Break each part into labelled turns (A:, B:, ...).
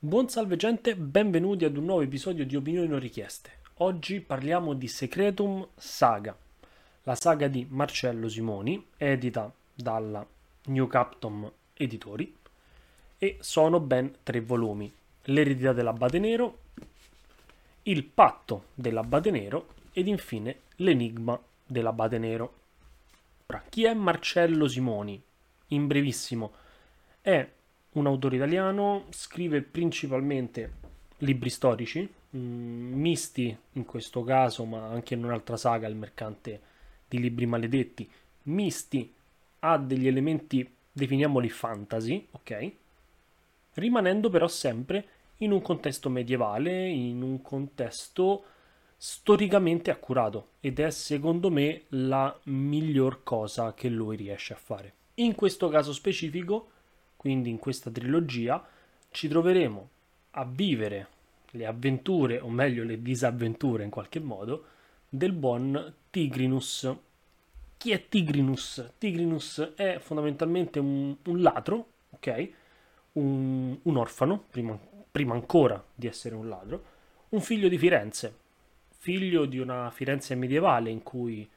A: Buon salve gente, benvenuti ad un nuovo episodio di Opinioni non richieste. Oggi parliamo di Secretum Saga, la saga di Marcello Simoni, edita dalla New Captom Editori, e sono ben tre volumi. L'eredità dell'Abate Nero, il patto dell'Abate Nero ed infine l'enigma dell'Abate Nero. Chi è Marcello Simoni? In brevissimo, è un autore italiano, scrive principalmente libri storici, mh, mm, misti in questo caso, ma anche in un'altra saga, il mercante di libri maledetti, misti a degli elementi, definiamoli fantasy, ok? Rimanendo però sempre in un contesto medievale, in un contesto storicamente accurato ed è secondo me la miglior cosa che lui riesce a fare. In questo caso specifico quindi in questa trilogia ci troveremo a vivere le avventure, o meglio le disavventure in qualche modo, del buon Tigrinus. Chi è Tigrinus? Tigrinus è fondamentalmente un, un ladro, ok? Un, un orfano, prima, prima ancora di essere un ladro, un figlio di Firenze, figlio di una Firenze medievale in cui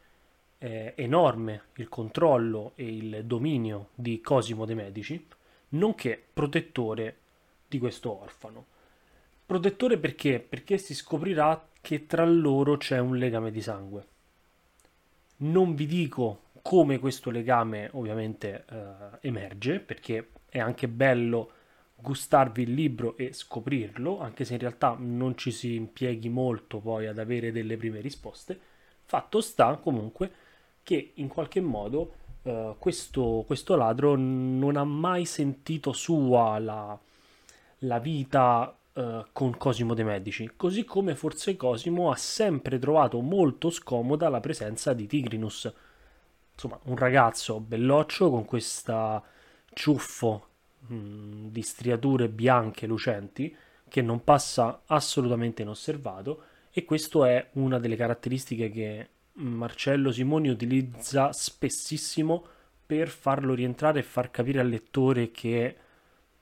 A: è enorme il controllo e il dominio di Cosimo de' Medici, nonché protettore di questo orfano. Protettore perché? Perché si scoprirà che tra loro c'è un legame di sangue. Non vi dico come questo legame ovviamente eh, emerge, perché è anche bello gustarvi il libro e scoprirlo, anche se in realtà non ci si impieghi molto poi ad avere delle prime risposte. Fatto sta comunque che in qualche modo uh, questo, questo, ladro non ha mai sentito sua la, la vita uh, con Cosimo de' Medici, così come forse Cosimo ha sempre trovato molto scomoda la presenza di Tigrinus. Insomma, un ragazzo belloccio con questa ciuffo mm, di striature bianche lucenti che non passa assolutamente inosservato e questa è una delle caratteristiche che Marcello Simoni utilizza spessissimo per farlo rientrare e far capire al lettore che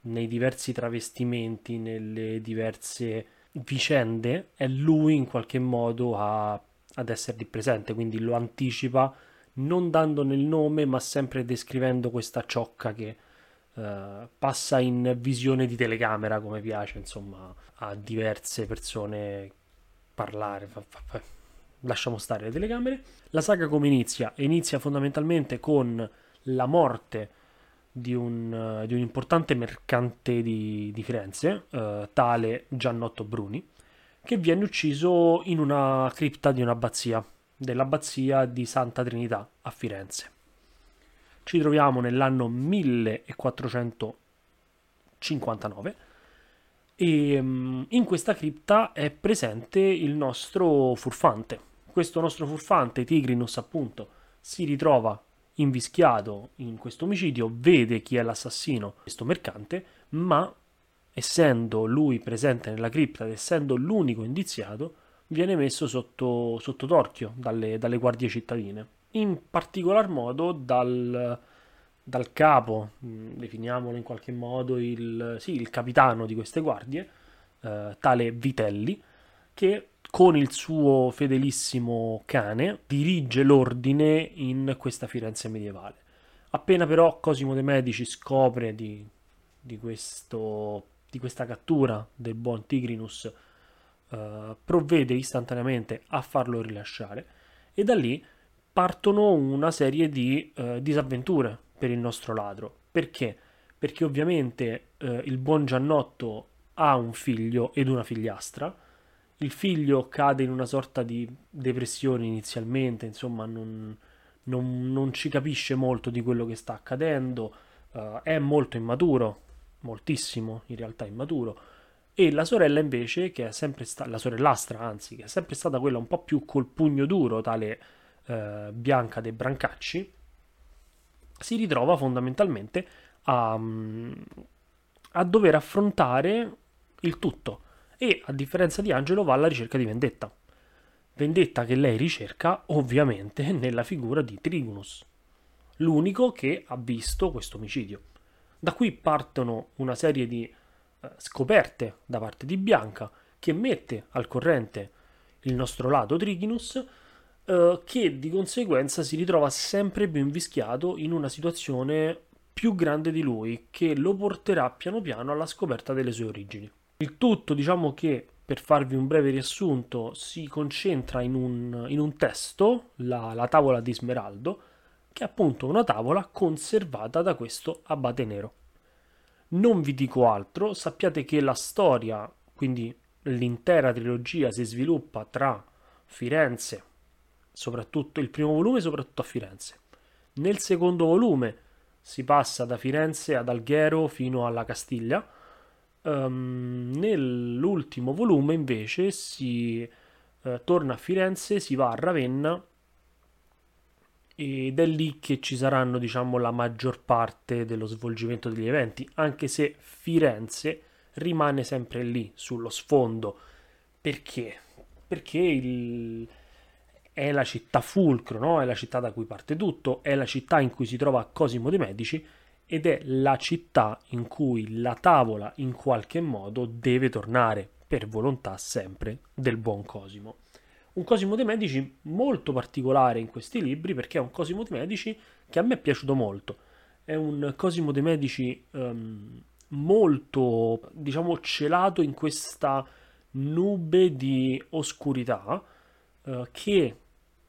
A: nei diversi travestimenti, nelle diverse vicende, è lui in qualche modo a, ad esserli presente, quindi lo anticipa non dandone il nome, ma sempre descrivendo questa ciocca che uh, passa in visione di telecamera, come piace, insomma, a diverse persone parlare. Fa, fa, fa lasciamo stare le telecamere. La saga come inizia? Inizia fondamentalmente con la morte di un, di un importante mercante di, di Firenze, eh, tale Giannotto Bruni, che viene ucciso in una cripta di un'abbazia, dell'abbazia di Santa Trinità a Firenze. Ci troviamo nell'anno 1459 e mm, in questa cripta è presente il nostro furfante, questo nostro furfante, Tigrinus appunto, si ritrova invischiato in questo omicidio, vede chi è l'assassino, questo mercante, ma essendo lui presente nella cripta ed essendo l'unico indiziato, viene messo sotto, sotto torchio dalle, dalle, guardie cittadine. In particolar modo dal, dal capo, mm, definiamolo in qualche modo il, sì, il capitano di queste guardie, eh, tale Vitelli, che con il suo fedelissimo cane dirige l'ordine in questa Firenze medievale. Appena però Cosimo de' Medici scopre di, di, questo, di questa cattura del buon Tigrinus, eh, provvede istantaneamente a farlo rilasciare e da lì partono una serie di eh, disavventure per il nostro ladro. Perché? Perché ovviamente eh, il buon Giannotto ha un figlio ed una figliastra, il figlio cade in una sorta di depressione inizialmente, insomma non, non, non ci capisce molto di quello che sta accadendo, uh, è molto immaturo, moltissimo in realtà immaturo, e la sorella invece, che è sempre stata, la sorellastra anzi, che è sempre stata quella un po' più col pugno duro, tale uh, Bianca dei Brancacci, si ritrova fondamentalmente a, a dover affrontare il tutto e, a differenza di Angelo, va alla ricerca di vendetta. Vendetta che lei ricerca ovviamente nella figura di Trigunus, l'unico che ha visto questo omicidio. Da qui partono una serie di eh, scoperte da parte di Bianca che mette al corrente il nostro lato Trichinus eh, che di conseguenza si ritrova sempre più invischiato in una situazione più grande di lui che lo porterà piano piano alla scoperta delle sue origini. Il tutto, diciamo che per farvi un breve riassunto, si concentra in un, in un testo, la, la, tavola di Smeraldo, che è appunto una tavola conservata da questo abate nero. Non vi dico altro, sappiate che la storia, quindi l'intera trilogia, si sviluppa tra Firenze, soprattutto il primo volume, soprattutto a Firenze. Nel secondo volume si passa da Firenze ad Alghero fino alla Castiglia. Um, nell'ultimo volume invece si uh, torna a Firenze, si va a Ravenna ed è lì che ci saranno diciamo la maggior parte dello svolgimento degli eventi, anche se Firenze rimane sempre lì sullo sfondo. Perché? Perché il, è la città fulcro, no? è la città da cui parte tutto, è la città in cui si trova Cosimo de' Medici ed è la città in cui la tavola in qualche modo deve tornare per volontà sempre del buon Cosimo. Un Cosimo de' Medici molto particolare in questi libri perché è un Cosimo de' Medici che a me è piaciuto molto. È un Cosimo de' Medici um, molto, diciamo, celato in questa nube di oscurità uh, che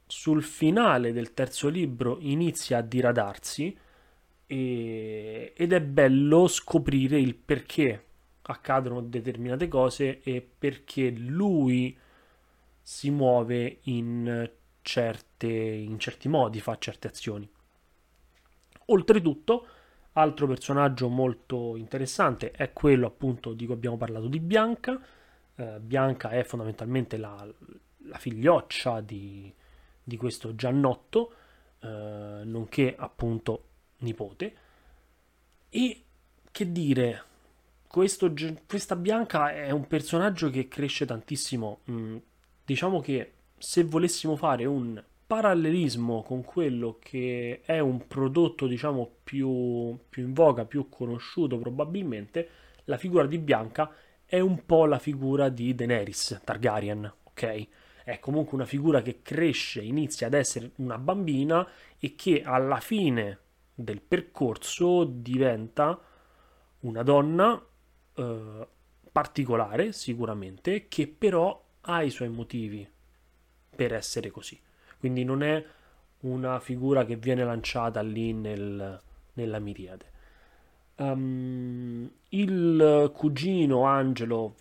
A: sul finale del terzo libro inizia a diradarsi e, ed è bello scoprire il perché accadono determinate cose e perché lui si muove in, certe, in certi modi, fa certe azioni. Oltretutto, altro personaggio molto interessante è quello appunto di cui abbiamo parlato di Bianca. Eh, Bianca è fondamentalmente la, la figlioccia di, di questo Giannotto, eh, nonché appunto nipote. E che dire, questo, questa Bianca è un personaggio che cresce tantissimo. Mm, diciamo che se volessimo fare un parallelismo con quello che è un prodotto, diciamo, più, più in voga, più conosciuto probabilmente, la figura di Bianca è un po' la figura di Daenerys Targaryen, ok? è comunque una figura che cresce, inizia ad essere una bambina e che alla fine del percorso diventa una donna eh, particolare sicuramente che però ha i suoi motivi per essere così. Quindi non è una figura che viene lanciata lì nel, nella miriade. Um, il cugino Angelo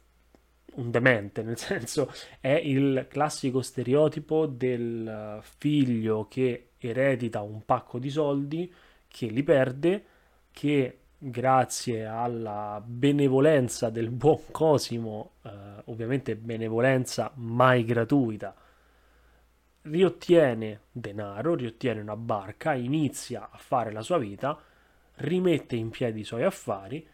A: un demente, nel senso è il classico stereotipo del figlio che eredita un pacco di soldi, che li perde, che grazie alla benevolenza del buon Cosimo, eh, ovviamente benevolenza mai gratuita, riottiene denaro, riottiene una barca, inizia a fare la sua vita, rimette in piedi i suoi affari,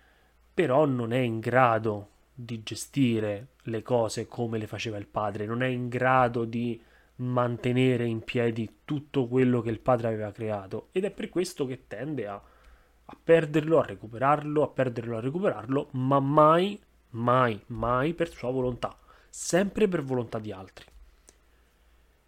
A: però non è in grado di gestire le cose come le faceva il padre, non è in grado di mantenere in piedi tutto quello che il padre aveva creato ed è per questo che tende a, a perderlo, a recuperarlo, a perderlo, a recuperarlo, ma mai, mai, mai per sua volontà, sempre per volontà di altri.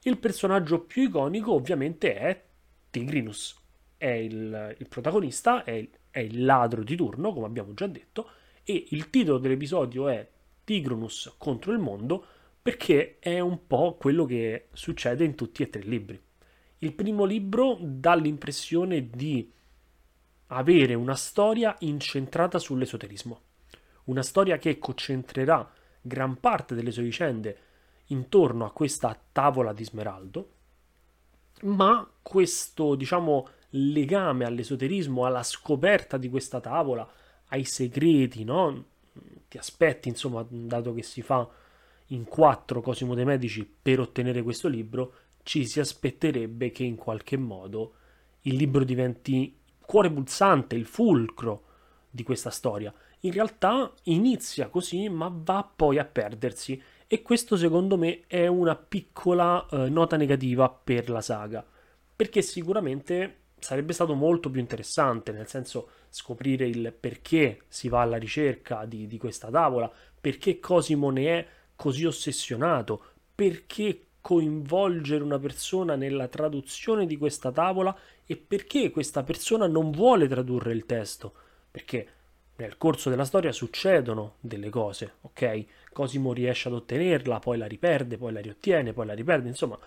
A: Il personaggio più iconico ovviamente è Tigrinus, è il, il protagonista, è il, è il ladro di turno, come abbiamo già detto, e il titolo dell'episodio è Tigronus contro il mondo perché è un po' quello che succede in tutti e tre i libri. Il primo libro dà l'impressione di avere una storia incentrata sull'esoterismo, una storia che concentrerà gran parte delle sue vicende intorno a questa tavola di Smeraldo, ma questo, diciamo, legame all'esoterismo, alla scoperta di questa tavola, ai segreti, no? Ti aspetti, insomma, dato che si fa in quattro Cosimo dei Medici per ottenere questo libro, ci si aspetterebbe che in qualche modo il libro diventi cuore pulsante, il fulcro di questa storia. In realtà inizia così, ma va poi a perdersi e questo secondo me è una piccola eh, nota negativa per la saga, perché sicuramente sarebbe stato molto più interessante, nel senso scoprire il perché si va alla ricerca di, di questa tavola, perché Cosimo ne è così ossessionato, perché coinvolgere una persona nella traduzione di questa tavola e perché questa persona non vuole tradurre il testo. Perché nel corso della storia succedono delle cose, ok? Cosimo riesce ad ottenerla, poi la riperde, poi la riottiene, poi la riperde, insomma,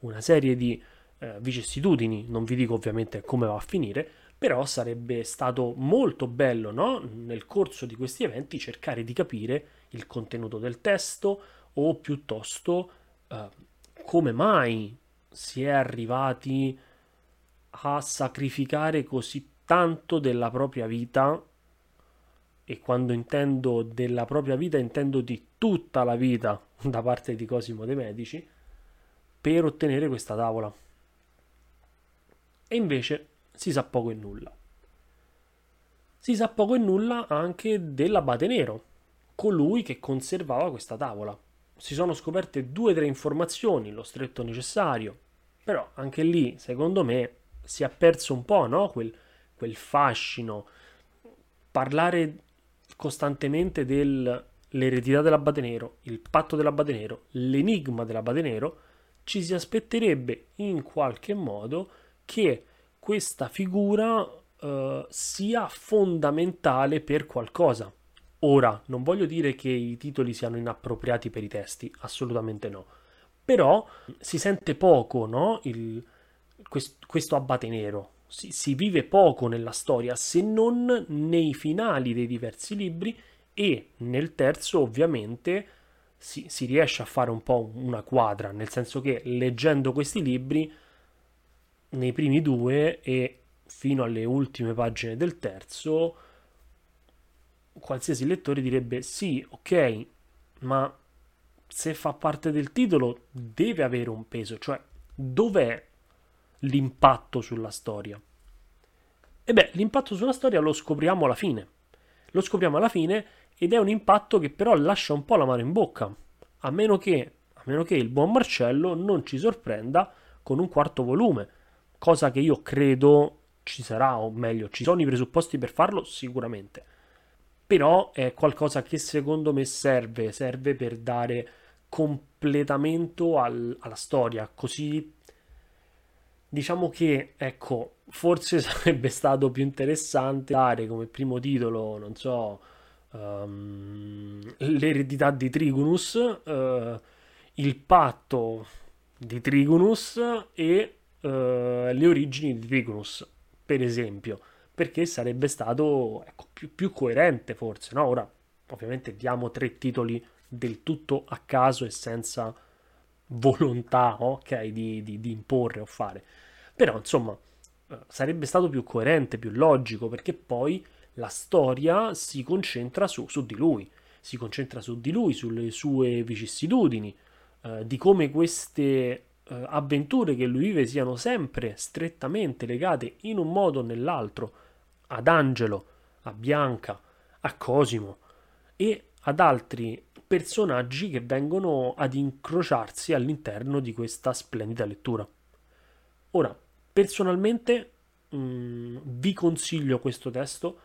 A: una serie di eh, vicissitudini, non vi dico ovviamente come va a finire, però sarebbe stato molto bello, no? Nel corso di questi eventi cercare di capire il contenuto del testo o piuttosto eh, come mai si è arrivati a sacrificare così tanto della propria vita e quando intendo della propria vita intendo di tutta la vita da parte di Cosimo De Medici per ottenere questa tavola. E invece si sa poco e nulla. Si sa poco e nulla anche dell'abate nero, colui che conservava questa tavola si sono scoperte due o tre informazioni, lo stretto necessario, però anche lì, secondo me, si è perso un po', no? Quel, quel fascino. Parlare costantemente dell'eredità dell'Abate Nero, il patto dell'Abate Nero, l'enigma dell'Abate Nero, ci si aspetterebbe in qualche modo che questa figura eh, sia fondamentale per qualcosa. Ora, non voglio dire che i titoli siano inappropriati per i testi, assolutamente no. Però si sente poco, no? Il, quest, questo abate nero. Si, si vive poco nella storia, se non nei finali dei diversi libri e nel terzo, ovviamente, si, si riesce a fare un po' una quadra, nel senso che leggendo questi libri, nei primi due e fino alle ultime pagine del terzo, qualsiasi lettore direbbe sì, ok, ma se fa parte del titolo deve avere un peso, cioè dov'è l'impatto sulla storia? E beh, l'impatto sulla storia lo scopriamo alla fine. Lo scopriamo alla fine ed è un impatto che però lascia un po' la mano in bocca, a meno che, a meno che il buon Marcello non ci sorprenda con un quarto volume, cosa che io credo ci sarà, o meglio, ci sono i presupposti per farlo sicuramente però è qualcosa che secondo me serve, serve per dare completamento al, alla storia, così diciamo che, ecco, forse sarebbe stato più interessante dare come primo titolo, non so, um, l'eredità di Trigunus, uh, il patto di Trigunus e uh, le origini di Trigunus, per esempio perché sarebbe stato ecco, più, più, coerente forse, no? Ora, ovviamente diamo tre titoli del tutto a caso e senza volontà, ok, di, di, di imporre o fare. Però, insomma, eh, sarebbe stato più coerente, più logico, perché poi la storia si concentra su, su di lui, si concentra su di lui, sulle sue vicissitudini, eh, di come queste eh, avventure che lui vive siano sempre strettamente legate in un modo o nell'altro ad Angelo, a Bianca, a Cosimo e ad altri personaggi che vengono ad incrociarsi all'interno di questa splendida lettura. Ora, personalmente mh, mm, vi consiglio questo testo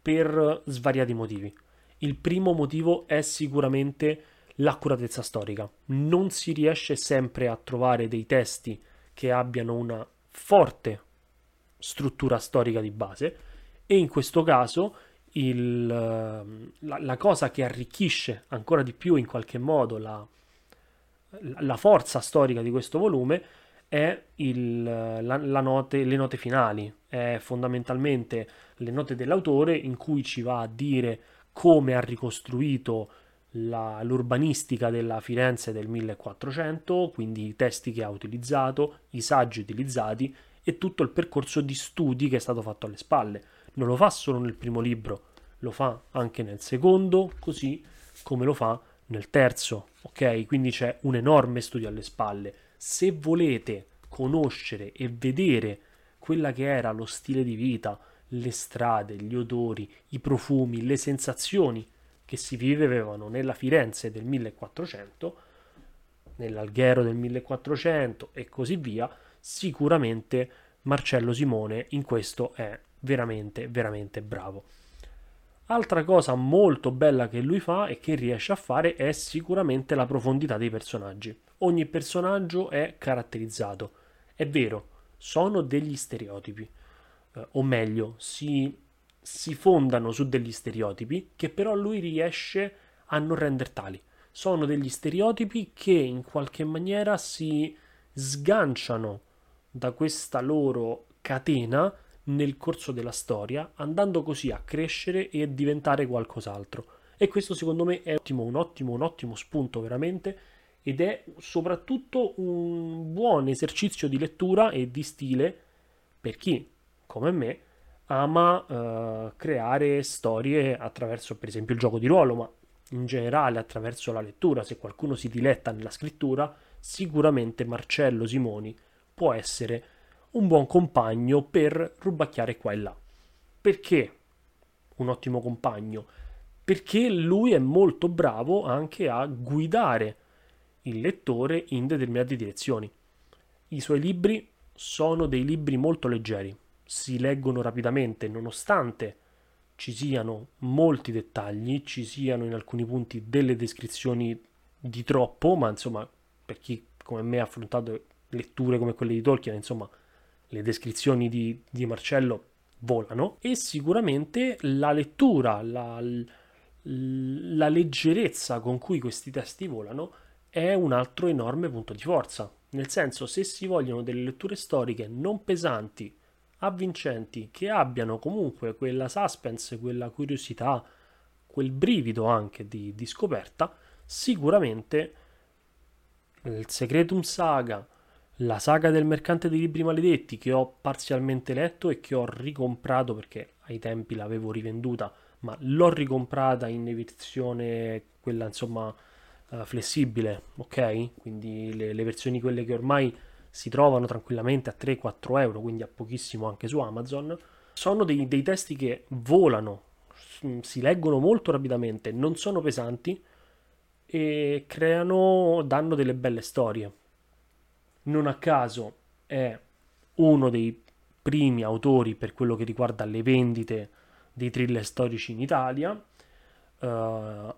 A: per svariati motivi. Il primo motivo è sicuramente l'accuratezza storica. Non si riesce sempre a trovare dei testi che abbiano una forte struttura storica di base e in questo caso il, ehm, la, la, cosa che arricchisce ancora di più in qualche modo la, la forza storica di questo volume è il, la, note, le note finali, è fondamentalmente le note dell'autore in cui ci va a dire come ha ricostruito la, l'urbanistica della Firenze del 1400, quindi i testi che ha utilizzato, i saggi utilizzati e tutto il percorso di studi che è stato fatto alle spalle non lo fa solo nel primo libro, lo fa anche nel secondo, così come lo fa nel terzo, ok? Quindi c'è un enorme studio alle spalle. Se volete conoscere e vedere quella che era lo stile di vita, le strade, gli odori, i profumi, le sensazioni che si vivevano nella Firenze del 1400, nell'Alghero del 1400 e così via, sicuramente Marcello Simone in questo è veramente, veramente bravo. Altra cosa molto bella che lui fa e che riesce a fare è sicuramente la profondità dei personaggi. Ogni personaggio è caratterizzato. È vero, sono degli stereotipi, eh, o meglio, si, si fondano su degli stereotipi che però lui riesce a non rendere tali. Sono degli stereotipi che in qualche maniera si sganciano da questa loro catena nel corso della storia, andando così a crescere e diventare qualcos'altro. E questo secondo me è ottimo, un ottimo, un ottimo spunto veramente ed è soprattutto un buon esercizio di lettura e di stile per chi, come me, ama uh, creare storie attraverso per esempio il gioco di ruolo, ma in generale attraverso la lettura, se qualcuno si diletta nella scrittura, sicuramente Marcello Simoni può essere un buon compagno per rubacchiare qua e là. Perché un ottimo compagno? Perché lui è molto bravo anche a guidare il lettore in determinate direzioni. I suoi libri sono dei libri molto leggeri, si leggono rapidamente nonostante ci siano molti dettagli, ci siano in alcuni punti delle descrizioni di troppo, ma insomma per chi come me ha affrontato letture come quelle di Tolkien, insomma le descrizioni di, di Marcello volano e sicuramente la lettura, la, la leggerezza con cui questi testi volano è un altro enorme punto di forza. Nel senso, se si vogliono delle letture storiche non pesanti, avvincenti, che abbiano comunque quella suspense, quella curiosità, quel brivido anche di, di scoperta, sicuramente il Secretum Saga, la saga del mercante dei libri maledetti che ho parzialmente letto e che ho ricomprato perché ai tempi l'avevo rivenduta, ma l'ho ricomprata in versione quella insomma uh, flessibile, ok? Quindi le, le, versioni quelle che ormai si trovano tranquillamente a 3-4 euro, quindi a pochissimo anche su Amazon. Sono dei, dei testi che volano, si leggono molto rapidamente, non sono pesanti e creano, danno delle belle storie non a caso è uno dei primi autori per quello che riguarda le vendite dei thriller storici in Italia. Uh,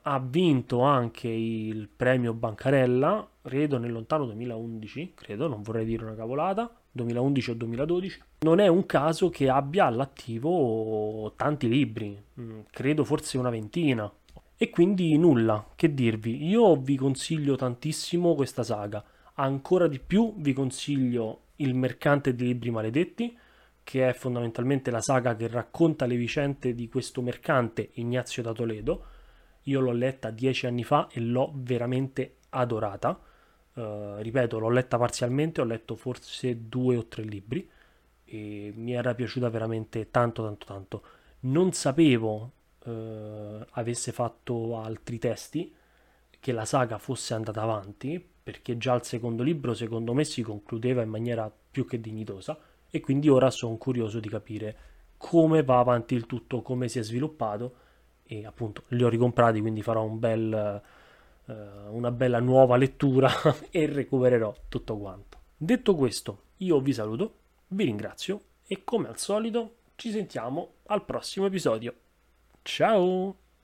A: ha vinto anche il premio Bancarella, credo nel lontano 2011, credo, non vorrei dire una cavolata, 2011 o 2012. Non è un caso che abbia all'attivo tanti libri, mm, credo forse una ventina. E quindi nulla, che dirvi, io vi consiglio tantissimo questa saga Ancora di più vi consiglio Il mercante dei libri maledetti, che è fondamentalmente la saga che racconta le vicende di questo mercante Ignazio da Toledo. Io l'ho letta dieci anni fa e l'ho veramente adorata. Uh, ripeto, l'ho letta parzialmente, ho letto forse due o tre libri e mi era piaciuta veramente tanto tanto tanto. Non sapevo uh, avesse fatto altri testi, che la saga fosse andata avanti, perché già il secondo libro secondo me si concludeva in maniera più che dignitosa e quindi ora sono curioso di capire come va avanti il tutto, come si è sviluppato e appunto li ho ricomprati quindi farò un bel, uh, una bella nuova lettura e recupererò tutto quanto. Detto questo, io vi saluto, vi ringrazio e come al solito ci sentiamo al prossimo episodio. Ciao!